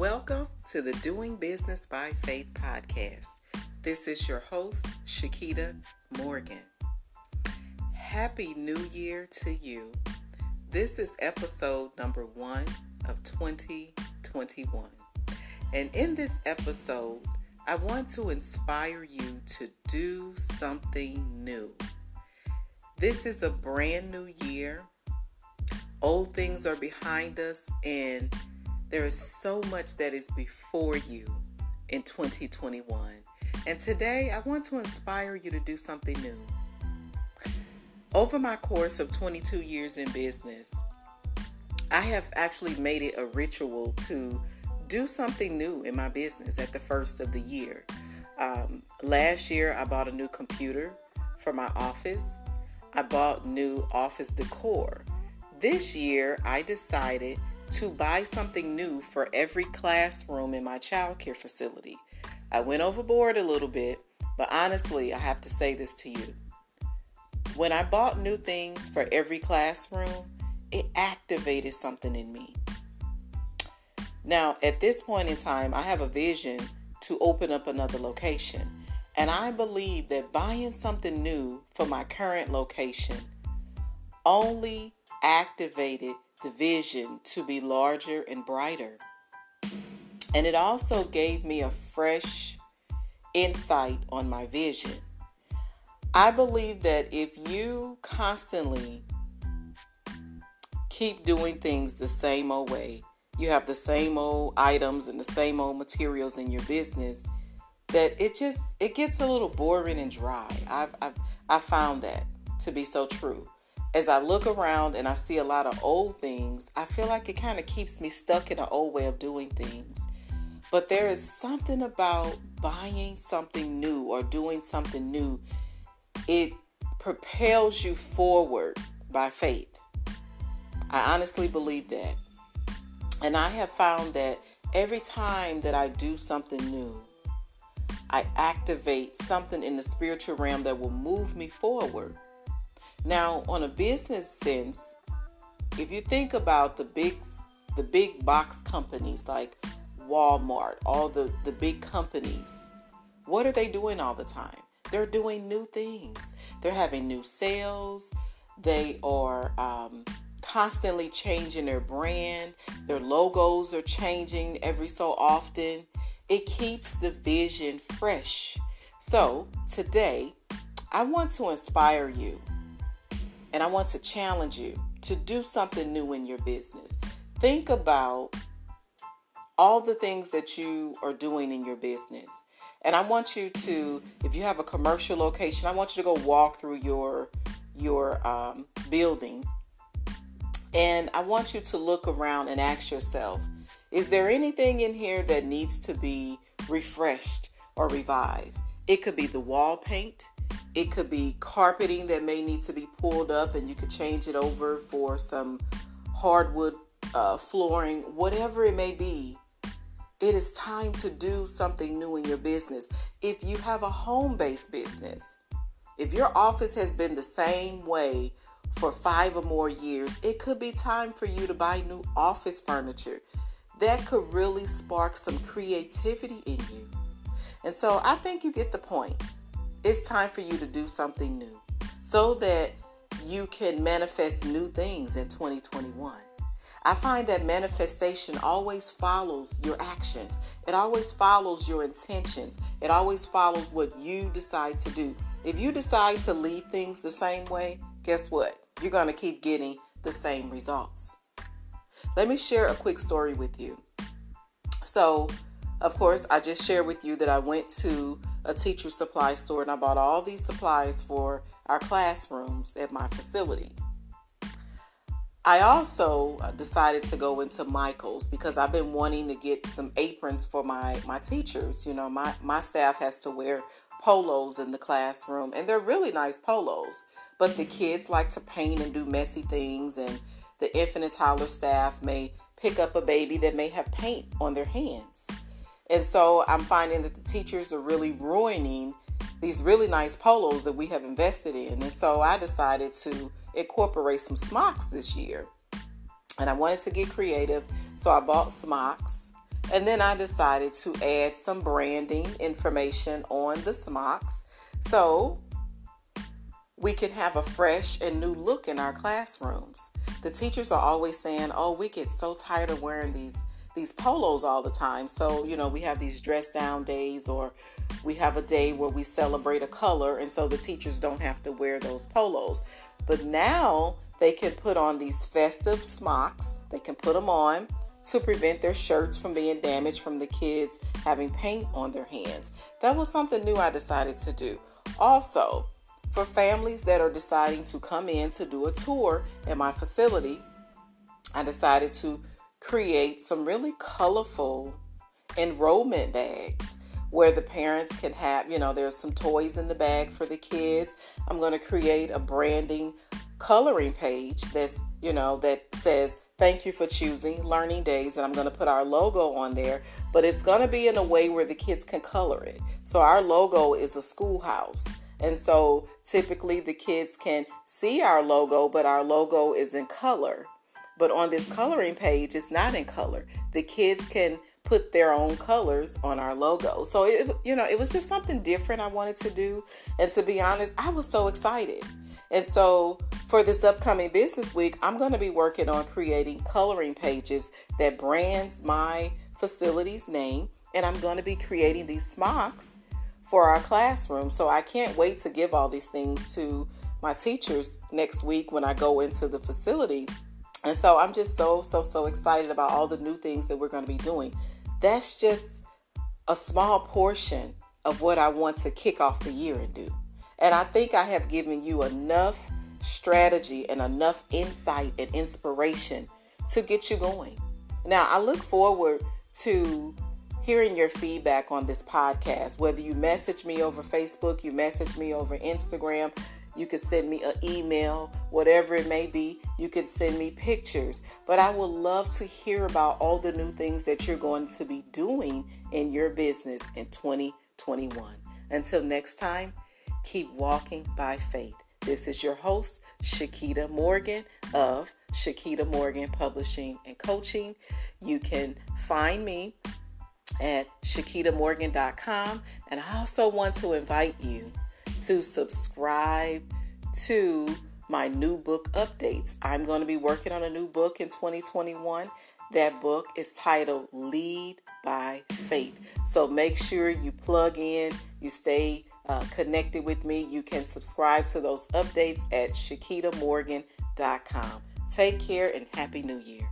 Welcome to the Doing Business by Faith podcast. This is your host, Shakita Morgan. Happy New Year to you. This is episode number one of 2021. And in this episode, I want to inspire you to do something new. This is a brand new year. Old things are behind us, and there is so much that is before you in 2021. And today, I want to inspire you to do something new. Over my course of 22 years in business, I have actually made it a ritual to do something new in my business at the first of the year. Um, last year, I bought a new computer for my office. I bought new office decor. This year, I decided to buy something new for every classroom in my childcare facility. I went overboard a little bit, but honestly, I have to say this to you. When I bought new things for every classroom, it activated something in me. Now, at this point in time, I have a vision to open up another location. And I believe that buying something new for my current location only activated the vision to be larger and brighter. And it also gave me a fresh insight on my vision. I believe that if you constantly keep doing things the same old way, you have the same old items and the same old materials in your business, that it just it gets a little boring and dry. I've I've, I've found that to be so true as I look around and I see a lot of old things, I feel like it kind of keeps me stuck in an old way of doing things. But there is something about buying something new or doing something new, it propels you forward by faith. I honestly believe that. And I have found that every time that I do something new, I activate something in the spiritual realm that will move me forward. Now, on a business sense, if you think about the big the big box companies like Walmart, all the, the big companies, what are they doing all the time? They're doing new things. They're having new sales. They are um, constantly changing their brand. Their logos are changing every so often. It keeps the vision fresh. So, today, I want to inspire you and I want to challenge you to do something new in your business. Think about all the things that you are doing in your business. And I want you to, if you have a commercial location, I want you to go walk through your your um, building, and I want you to look around and ask yourself: Is there anything in here that needs to be refreshed or revived? It could be the wall paint. It could be carpeting that may need to be pulled up and you could change it over for some hardwood uh, flooring, whatever it may be. It is time to do something new in your business. If you have a home based business, if your office has been the same way for five or more years, it could be time for you to buy new office furniture. That could really spark some creativity in you. And so I think you get the point it's time for you to do something new so that you can manifest new things in 2021. I find that manifestation always follows your actions. It always follows your intentions. It always follows what you decide to do. If you decide to leave things the same way, guess what? You're going to keep getting the same results. Let me share a quick story with you. So, of course, I just shared with you that I went to a teacher supply store and I bought all these supplies for our classrooms at my facility. I also uh, decided to go into Michael's because I've been wanting to get some aprons for my, my teachers. You know, my, my staff has to wear polos in the classroom, and they're really nice polos. But the kids like to paint and do messy things, and the infant and toddler staff may pick up a baby that may have paint on their hands. And so I'm finding that the teachers are really ruining these really nice polos that we have invested in. And so I decided to incorporate some smocks this year. And I wanted to get creative. So I bought smocks. And then I decided to add some branding information on the smocks. So we can have a fresh and new look in our classrooms. The teachers are always saying, "Oh, we get so tired of wearing these these polos all the time." So, you know, we have these dress down days or we have a day where we celebrate a color and so the teachers don't have to wear those polos. But now they can put on these festive smocks. They can put them on to prevent their shirts from being damaged from the kids having paint on their hands. That was something new I decided to do. Also, for families that are deciding to come in to do a tour at my facility, I decided to create some really colorful enrollment bags where the parents can have, you know, there's some toys in the bag for the kids. I'm going to create a branding coloring page that's, you know, that says thank you for choosing Learning Days and I'm going to put our logo on there, but it's going to be in a way where the kids can color it. So our logo is a schoolhouse. And so typically the kids can see our logo, but our logo is in color. But on this coloring page, it's not in color. The kids can put their own colors on our logo. So it you know, it was just something different I wanted to do. And to be honest, I was so excited. And so for this upcoming business week, I'm going to be working on creating coloring pages that brands my facility's name and I'm going to be creating these smocks for our classroom. So I can't wait to give all these things to my teachers next week when I go into the facility. And so I'm just so, so, so excited about all the new things that we're going to be doing. That's just a small portion of what I want to kick off the year and do. And I think I have given you enough strategy and enough insight and inspiration to get you going. Now, I look forward to hearing your feedback on this podcast. Whether you message me over Facebook, you message me over Instagram, you could send me an email, whatever it may be. You could send me pictures. But I would love to hear about all the new things that you're going to be doing in your business in 2021. Until next time, keep walking by faith. This is your host, Shakita Morgan of Shakita Morgan Publishing and Coaching. You can find me at shakitamorgan.com. And I also want to invite you to subscribe to my new book updates. I'm going to be working on a new book in 2021. That book is titled Lead by Faith. So make sure you plug in, you stay uh, connected with me. You can subscribe to those updates at shakitamorgan.com. Take care and Happy New Year.